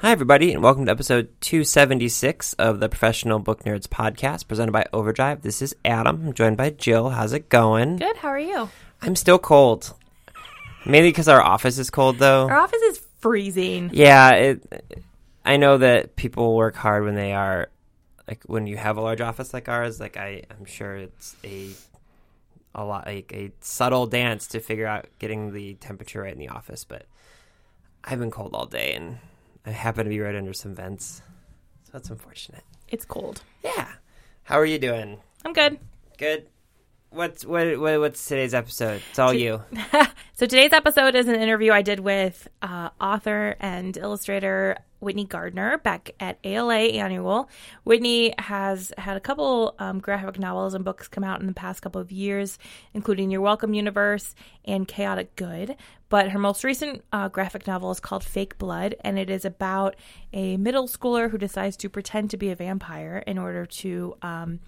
Hi, everybody, and welcome to episode 276 of the Professional Book Nerds podcast presented by Overdrive. This is Adam. I'm joined by Jill. How's it going? Good. How are you? I'm still cold. Mainly because our office is cold, though. Our office is freezing. Yeah, it, I know that people work hard when they are, like, when you have a large office like ours. Like, I, I'm sure it's a a lot like a subtle dance to figure out getting the temperature right in the office. But I've been cold all day, and I happen to be right under some vents, so that's unfortunate. It's cold. Yeah. How are you doing? I'm good. Good. What's what, what what's today's episode? It's all you. So today's episode is an interview I did with uh, author and illustrator Whitney Gardner back at ALA Annual. Whitney has had a couple um, graphic novels and books come out in the past couple of years, including You're Welcome Universe and Chaotic Good. But her most recent uh, graphic novel is called Fake Blood, and it is about a middle schooler who decides to pretend to be a vampire in order to. Um,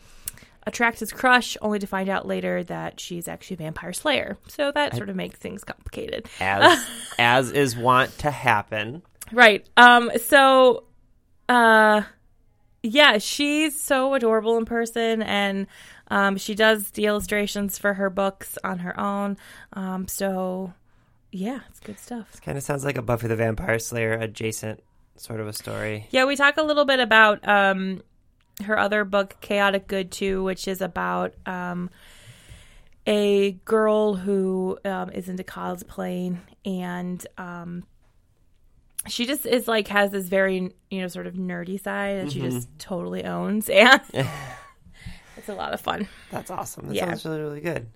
attracts his crush, only to find out later that she's actually a vampire slayer. So that sort of makes things complicated. As as is wont to happen. Right. Um so uh yeah, she's so adorable in person and um she does the illustrations for her books on her own. Um so yeah, it's good stuff. Kind of sounds like a Buffy the Vampire Slayer adjacent sort of a story. Yeah, we talk a little bit about um her other book Chaotic Good too, which is about um a girl who um, is into cosplaying and um she just is like has this very you know sort of nerdy side that she just totally owns and it's a lot of fun That's awesome. That Yeah. sounds really really good.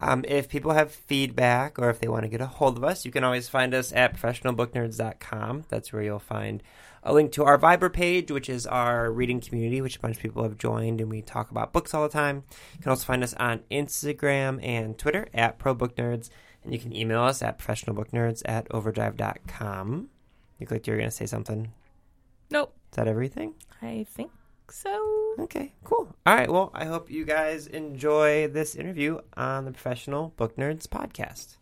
Um, if people have feedback or if they want to get a hold of us, you can always find us at professionalbooknerds.com. That's where you'll find a link to our Viber page, which is our reading community, which a bunch of people have joined, and we talk about books all the time. You can also find us on Instagram and Twitter at ProBookNerds, and you can email us at professionalbooknerds at overdrive.com. You looked like you were going to say something. nope Is that everything? i think so Okay, cool. All right, well, I hope you guys enjoy this interview on the Professional Book Nerds podcast.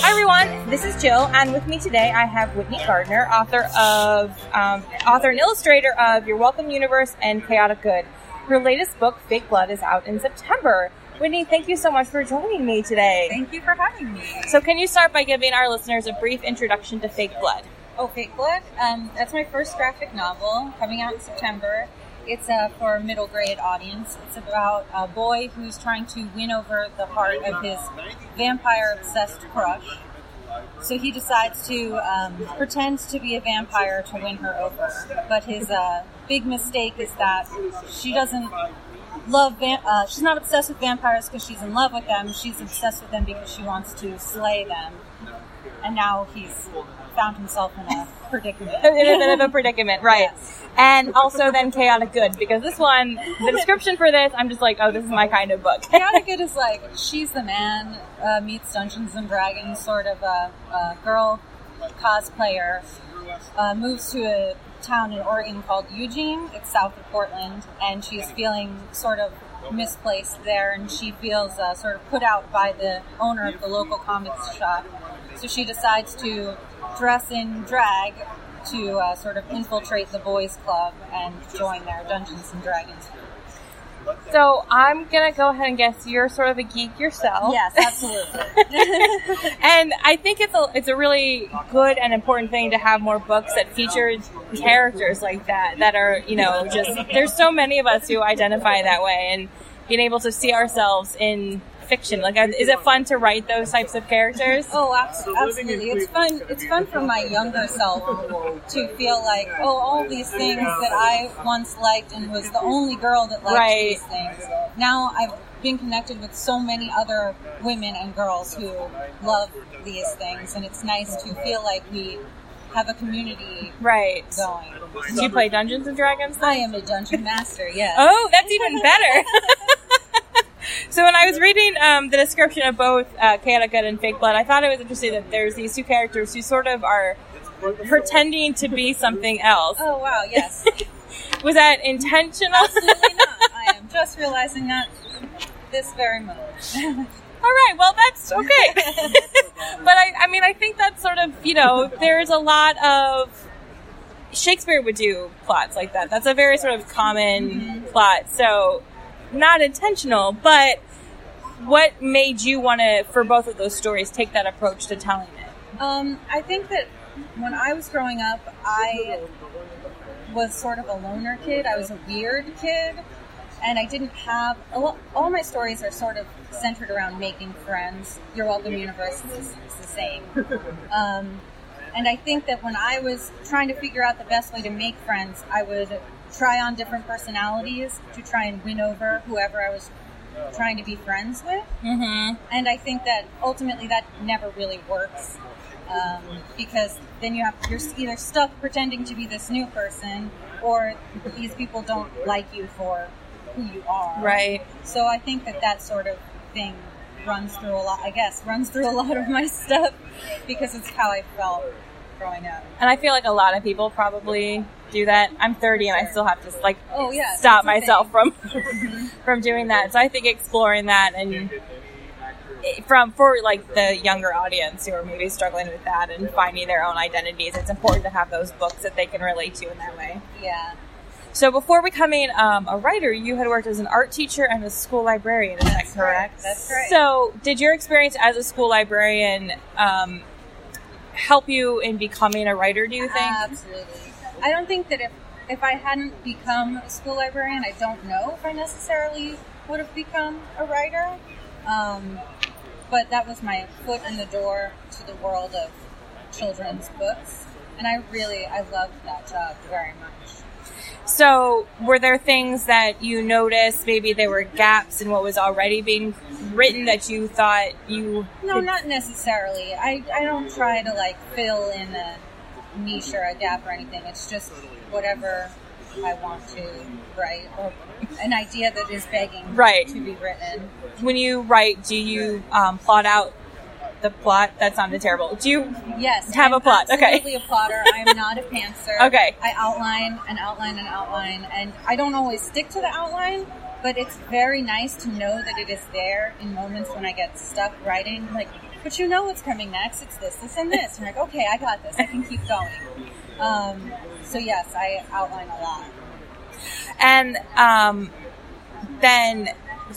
Hi everyone, this is Jill, and with me today I have Whitney Gardner, author of um, author and illustrator of You're Welcome Universe and Chaotic Good. Her latest book, Fake Blood, is out in September. Whitney, thank you so much for joining me today. Thank you for having me. So, can you start by giving our listeners a brief introduction to Fake Blood? Oh, Fake Blood. Um, that's my first graphic novel coming out in September. It's uh, for a middle grade audience. It's about a boy who's trying to win over the heart of his vampire obsessed crush. So he decides to um, pretend to be a vampire to win her over. But his uh, big mistake is that she doesn't love. Va- uh, she's not obsessed with vampires because she's in love with them. She's obsessed with them because she wants to slay them. And now he's found himself in a predicament. In a bit of a predicament, right? Yes. And also then Chaotic Good, because this one, the description for this, I'm just like, oh, this is my kind of book. Chaotic Good is like she's the man uh, meets Dungeons and Dragons, sort of a, a girl cosplayer. Uh, moves to a town in Oregon called Eugene. It's south of Portland, and she's feeling sort of misplaced there, and she feels uh, sort of put out by the owner of the local comics shop. So she decides to dress in drag to uh, sort of infiltrate the boys' club and join their Dungeons and Dragons. So I'm gonna go ahead and guess you're sort of a geek yourself. Yes, absolutely. and I think it's a it's a really good and important thing to have more books that feature characters like that that are you know just there's so many of us who identify that way and being able to see ourselves in fiction? Like, is it fun to write those types of characters? Oh, absolutely. It's fun. It's fun for my younger self to feel like, oh, all these things that I once liked and was the only girl that liked Right. these things. Now I've been connected with so many other women and girls who love these things, and it's nice to feel like we have a community Right. going. Do you play Dungeons and Dragons? I am a dungeon master. Yes. Oh, that's even better. so when I was reading um, the description of both uh, Chaotic Good and Fake Blood, I thought it was interesting that there's these two characters who sort of are pretending to be something else. Oh wow. Yes. Was that intentional? Absolutely not. I am just realizing that this very moment. All right, well, that's okay. but I, I mean, I think that's sort of, you know, there's a lot of. Shakespeare would do plots like that. That's a very sort of common plot. So, not intentional, but what made you want to, for both of those stories, take that approach to telling it? Um, I think that when I was growing up, I was sort of a loner kid. I was a weird kid, and I didn't have a lo- all my stories are sort of centered around making friends. You're Welcome Universe is, is the same. Um, and I think that when I was trying to figure out the best way to make friends, I would try on different personalities to try and win over whoever I was trying to be friends with. Mm-hmm. And I think that ultimately that never really works um, because then you have you're either stuck pretending to be this new person, or these people don't like you for who you are. Right. So I think that that sort of thing runs through a lot. I guess runs through a lot of my stuff because it's how I felt growing up. And I feel like a lot of people probably do that. I'm 30 and I still have to, like, Oh yeah, stop myself thing. from from doing that. So I think exploring that and from for like the younger audience who are maybe struggling with that and finding their own identities, it's important to have those books that they can relate to in that way. Yeah. So before becoming um, a writer, you had worked as an art teacher and a school librarian. Is that That's correct? right. That's right. So did your experience as a school librarian um, help you in becoming a writer? Do you think? Absolutely. I don't think that if if I hadn't become a school librarian, I don't know if I necessarily would have become a writer. Um, but that was my foot in the door to the world of children's books, and I really I loved that job very much. So, were there things that you noticed? Maybe there were gaps in what was already being written that you thought you. No, could- not necessarily. I, I don't try to like fill in a niche or a gap or anything. It's just whatever I want to write or an idea that is begging Right. to be written. When you write, do you um, plot out the plot? That sounded terrible. Do you? Yes, Have I'm a plot, okay. Absolutely a plotter. I am not a pantser. Okay. I outline and outline and outline, and I don't always stick to the outline. But it's very nice to know that it is there in moments when I get stuck writing. Like, but you know what's coming next? It's this, this, and this. And you're like, okay, I got this. I can keep going. Um, so yes, I outline a lot. And um, then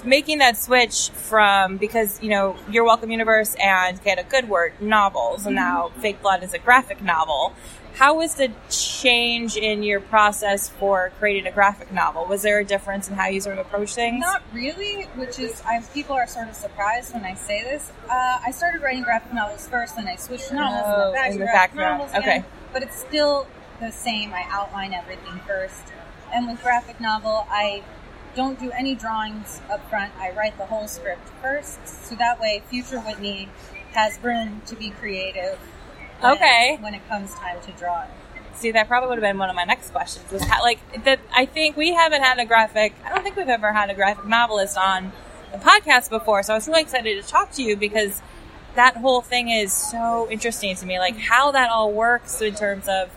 making that switch from because you know you're Welcome Universe and Chaotic Good Word novels, and now Fake Blood is a graphic novel. How was the change in your process for creating a graphic novel? Was there a difference in how you sort of approach things? Not really, which is I, people are sort of surprised when I say this. Uh, I started writing graphic novels first, and I switched to novels, Oh, back in to the graphic background. novels again. Okay. But it's still the same. I outline everything first, and with graphic novel, I don't do any drawings up front. I write the whole script first, so that way, future Whitney has room to be creative. When- Okay. When it comes time to draw it. See, that probably would have been one of my next questions. Was how, like that? I think we haven't had a graphic. I don't think we've ever had a graphic novelist on the podcast before. So I was really excited to talk to you because that whole thing is so interesting to me. Like how that all works in terms of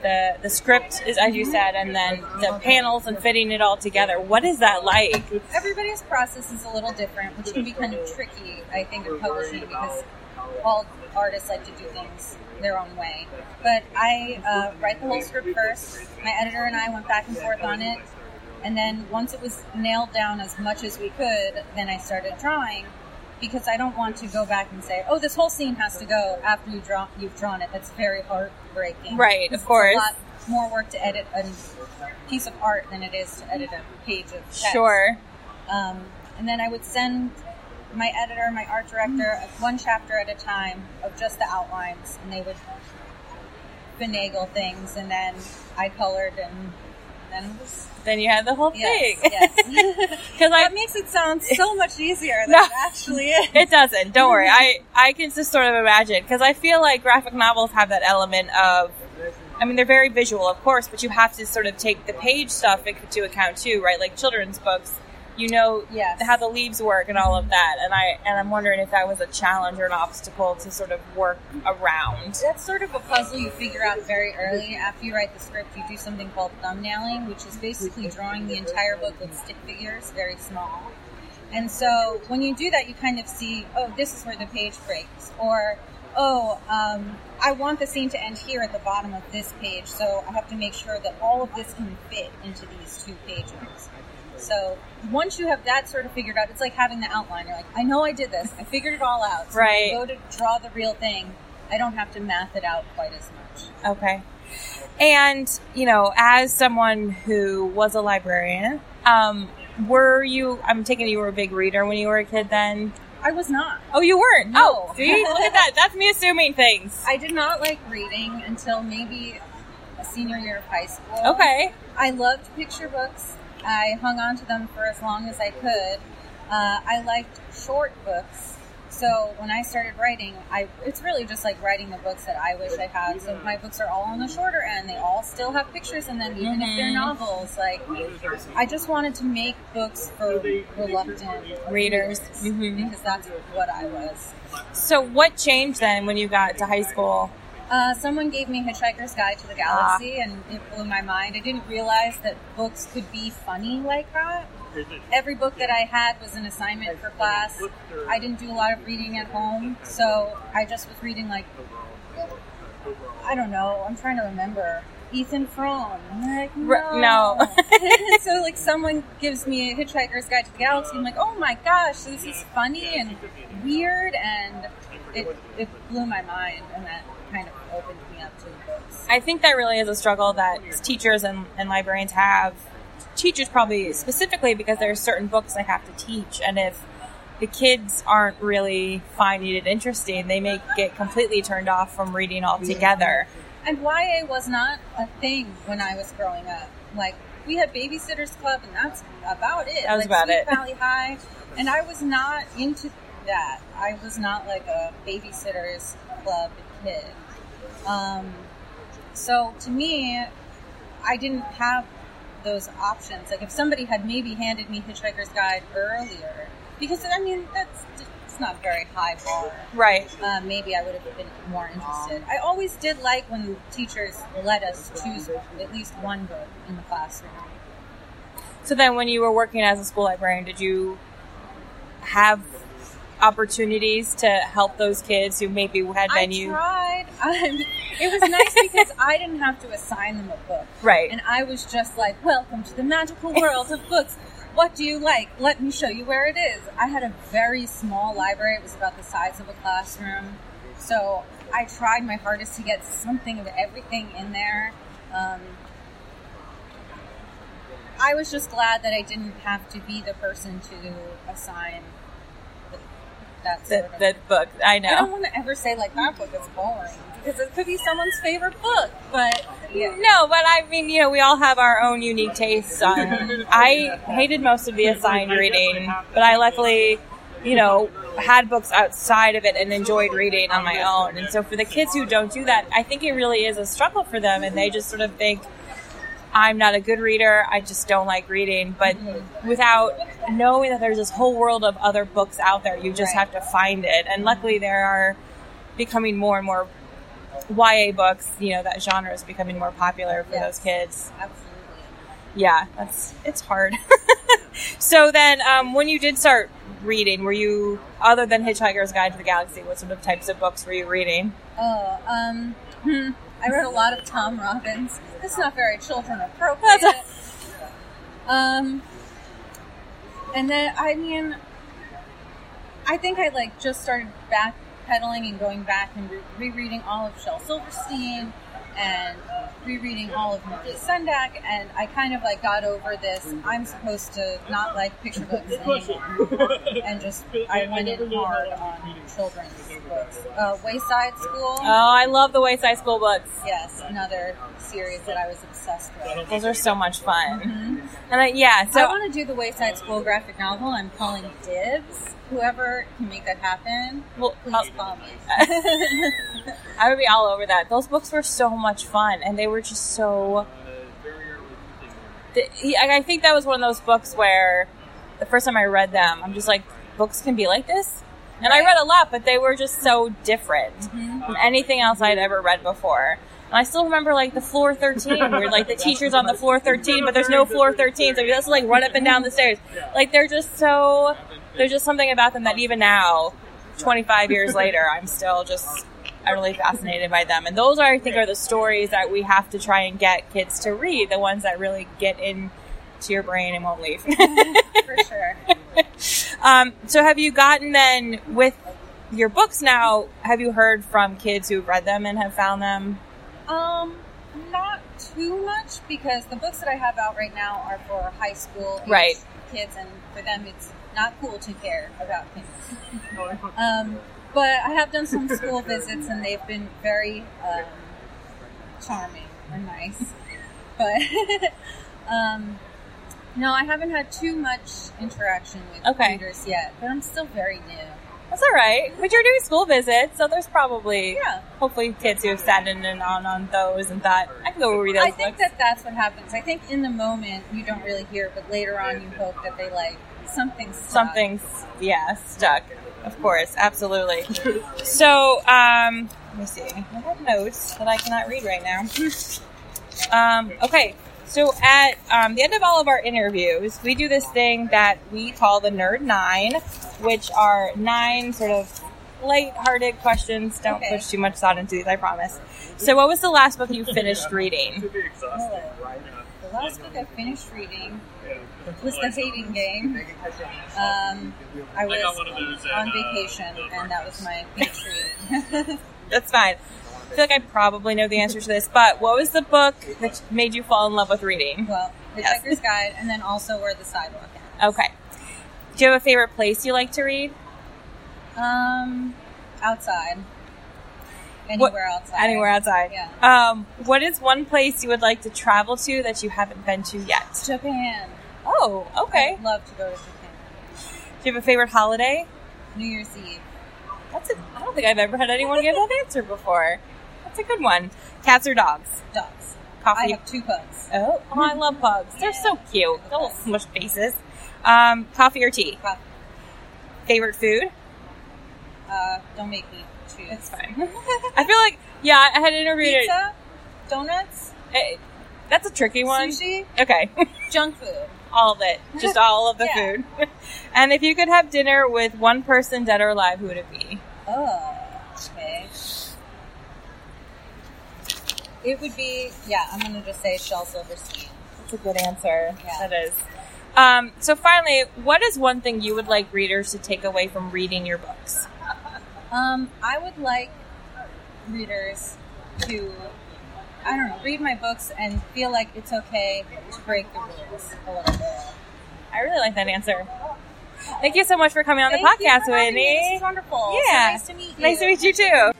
the the script is as you said, and then the panels and fitting it all together. What is that like? everybody's process is a little different, which can be kind of tricky, I think, in publishing because all artists like to do things their own way. But I uh, write the whole script first. My editor and I went back and forth on it, and then once it was nailed down as much as we could, then I started drawing. Because I don't want to go back and say, "Oh, this whole scene has to go after you draw you've drawn it." That's very heartbreaking. Right, of It's course. a lot more work to edit a piece of art than it is to edit a page of text. Sure. Um, and then I would send my editor, my art director, one chapter at a time of just the outlines, and they would finagle things, and then I colored, and then it was Then you had the whole yes, thing. yes. Because that makes it sound so much easier than No. it actually is. It doesn't. Don't worry. I I can just sort of imagine because I feel like graphic novels have that element of. I mean, they're very visual, of course, but you have to sort of take the page stuff into account too, right? Like children's books, you know Yes. how the leaves work and all of that. And I and I'm wondering if that was a challenge or an obstacle to sort of work around. That's sort of a puzzle you figure out very early. After you write the script, you do something called thumbnailing, which is basically drawing the entire book with stick figures, very small. And so when you do that, you kind of see, oh, this is where the page breaks, or oh, um, I want the scene to end here at the bottom of this page, so I have to make sure that all of this can fit into these two pages. So once you have that sort of figured out, it's like having the outline. You're like, I know I did this. I figured it all out. So Right. Go to draw the real thing. I don't have to math it out quite as much. Okay. And, you know, as someone who was a librarian, um, were you, I'm taking you were a big reader when you were a kid then? I was not. Oh, you weren't? No. Oh, see? Look at that. That's me assuming things. I did not like reading until maybe a senior year of high school. Okay. I loved picture books. I hung on to them for as long as I could. Uh, I liked short books. So when I started writing, I it's really just like writing the books that I wish I had. So my books are all on the shorter end. They all still have pictures in them, even if they're novels. Like I just wanted to make books for reluctant Readers. because that's what I was. So, what changed then when you got to high school? Uh, someone gave me Hitchhiker's Guide to the Galaxy, and it blew my mind. I didn't realize that books could be funny like that. Every book that I had was an assignment for class. I didn't do a lot of reading at home, so I just was reading like I don't know. I'm trying to remember. Ethan Frome. Like, no. No. so like someone gives me a Hitchhiker's Guide to the Galaxy. I'm like, oh my gosh, this is funny and weird, and it it blew my mind, and that kind of opened me up to the books. I think that really is a struggle that teachers and, and librarians have. Teachers probably specifically because there are certain books they have to teach, and if the kids aren't really finding it interesting, they may get completely turned off from reading altogether. And YA was not a thing when I was growing up. Like we had Babysitters Club, and that's about it. That was like, about Sweet it. Valley High, and I was not into that. I was not like a Babysitters Club kid. Um, so to me, I didn't have those options. Like if somebody had maybe handed me Hitchhiker's Guide earlier, because I mean that's it's not very high bar. Right. Uh, maybe I would have been more interested. I always did like when teachers let us choose at least one book in the classroom. So then, when you were working as a school librarian, did you have opportunities to help those kids who maybe had I been you? tried. Um, it was nice because I didn't have to assign them a book. Right. And I was just like, welcome to the magical world of books. What do you like? Let me show you where it is. I had a very small library. It was about the size of a classroom. So I tried my hardest to get something of everything in there. Um, I was just glad that I didn't have to be the person to assign that of the book. I know. I don't want to ever say like that book is boring because it could be someone's favorite book, but yeah. No, but I mean, you know, we all have our own unique tastes on. I hated most of the assigned reading, but I luckily, you know, had books outside of it and enjoyed reading on my own. And so for the kids who don't do that, I think it really is a struggle for them and they just sort of think, I'm not a good reader. I just don't like reading. But without knowing that there's this whole world of other books out there, you just Right. have to find it. And luckily, there are becoming more and more YA books. You know, that genre is becoming more popular for Yes. those kids. Absolutely. Yeah, that's it's hard. so then, um, when you did start reading, were you other than Hitchhiker's Guide to the Galaxy? What sort of types of books were you reading? Oh, um, hmm, I read a lot of Tom Robbins. It's not very children appropriate. um, and then I mean, I think I like just started backpedaling and going back and re- rereading all of Shel Silverstein and rereading all of Maurice Sendak, and I kind of like got over this. I'm supposed to not like picture books anymore, and just I went in hard on children's books. Uh, Wayside School. Oh, I love the Wayside School books. Yes, another series that I was obsessed with. Those are so much fun. And I, yeah, So I want to do the Wayside School graphic novel. I'm calling dibs. Whoever can make that happen, Well, please call me. I would be all over that. Those books were so much fun, and they were just so. the- he- I I think that was one of those books where the first time I read them, I'm just like, books can be like this. And I read a lot, but they were just so different mm-hmm. from anything else I'd ever read before. And I still remember like the floor 13, where like the teacher's on the floor 13, but there's no floor 13, so he has to like run up and down the stairs. Like they're just so, there's just something about them that even now, 25 years later, I'm still just utterly fascinated by them. And those are, I think, are the stories that we have to try and get kids to read, the ones that really get into your brain and won't leave. For sure. um, so have you gotten then with your books now, have you heard from kids who've read them and have found them? Um, not too much because the books that I have out right now are for high school Right. kids, and for them it's not cool to care about things. um, but I have done some school visits, and they've been very um, charming and nice. But um, no, I haven't had too much interaction with Okay. readers yet. But I'm still very new. That's all right. But you're doing school visits, so there's probably, Yeah. hopefully, kids who have sat in and on on those and thought, I can go read those I think books. that that's what happens. I think in the moment you don't really hear, but later on you hope that they like something. stuck. Something's, yeah, stuck. Of course, absolutely. so, um, let me see. I have notes that I cannot read right now. Um, okay, so at um, the end of all of our interviews, we do this thing that we call the Nerd Nine, which are nine sort of light-hearted questions. Don't Okay. push too much thought into these, I promise. So, what was the last book you finished reading? The last book I finished reading was The Hating Game. Um, I was on vacation, and that was my beach read. That's fine. I feel like I probably know the answer to this, but what was the book that made you fall in love with reading? well, The Yes. Hitchhiker's Guide, and then also Where the Sidewalk Ends. Okay. Do you have a favorite place you like to read? Um, outside. What- Anywhere outside. Anywhere outside. Yeah. Um, what is one place you would like to travel to that you haven't been to yet? Japan. Oh, okay. I'd love to go to Japan. Do you have a favorite holiday? New Year's Eve. That's a, I don't think I've ever had anyone give that answer before. That's a good one. Cats or dogs? Dogs. Coffee. I have two pugs. Oh, oh, I love pugs. They're so cute. They're little smush faces. Um, coffee or tea? Coffee. Favorite food? Uh, don't make me choose. It's fine. I feel like, yeah, I had interviewed it. Pizza, donuts, Eh, That's a tricky one. sushi, Okay. junk food. all of it. Just all of the Yeah. food. and if you could have dinner with one person, dead or alive, who would it be? Oh, okay. It would be, yeah, I'm gonna just say Shel Silverstein. That's a good answer. Yeah. That is. Um, so finally, what is one thing you would like readers to take away from reading your books? Um, I would like readers to, I don't know, read my books and feel like it's okay to break the rules a little bit. I really like that answer. Thank you so much for coming on Thank the you podcast, for having me. Whitney. This is wonderful. So Yeah. nice to meet you. Nice to meet you too.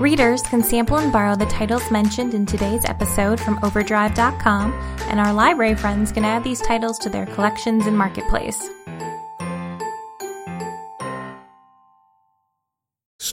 Readers can sample and borrow the titles mentioned in today's episode from Overdrive.com, and our library friends can add these titles to their collections and marketplace.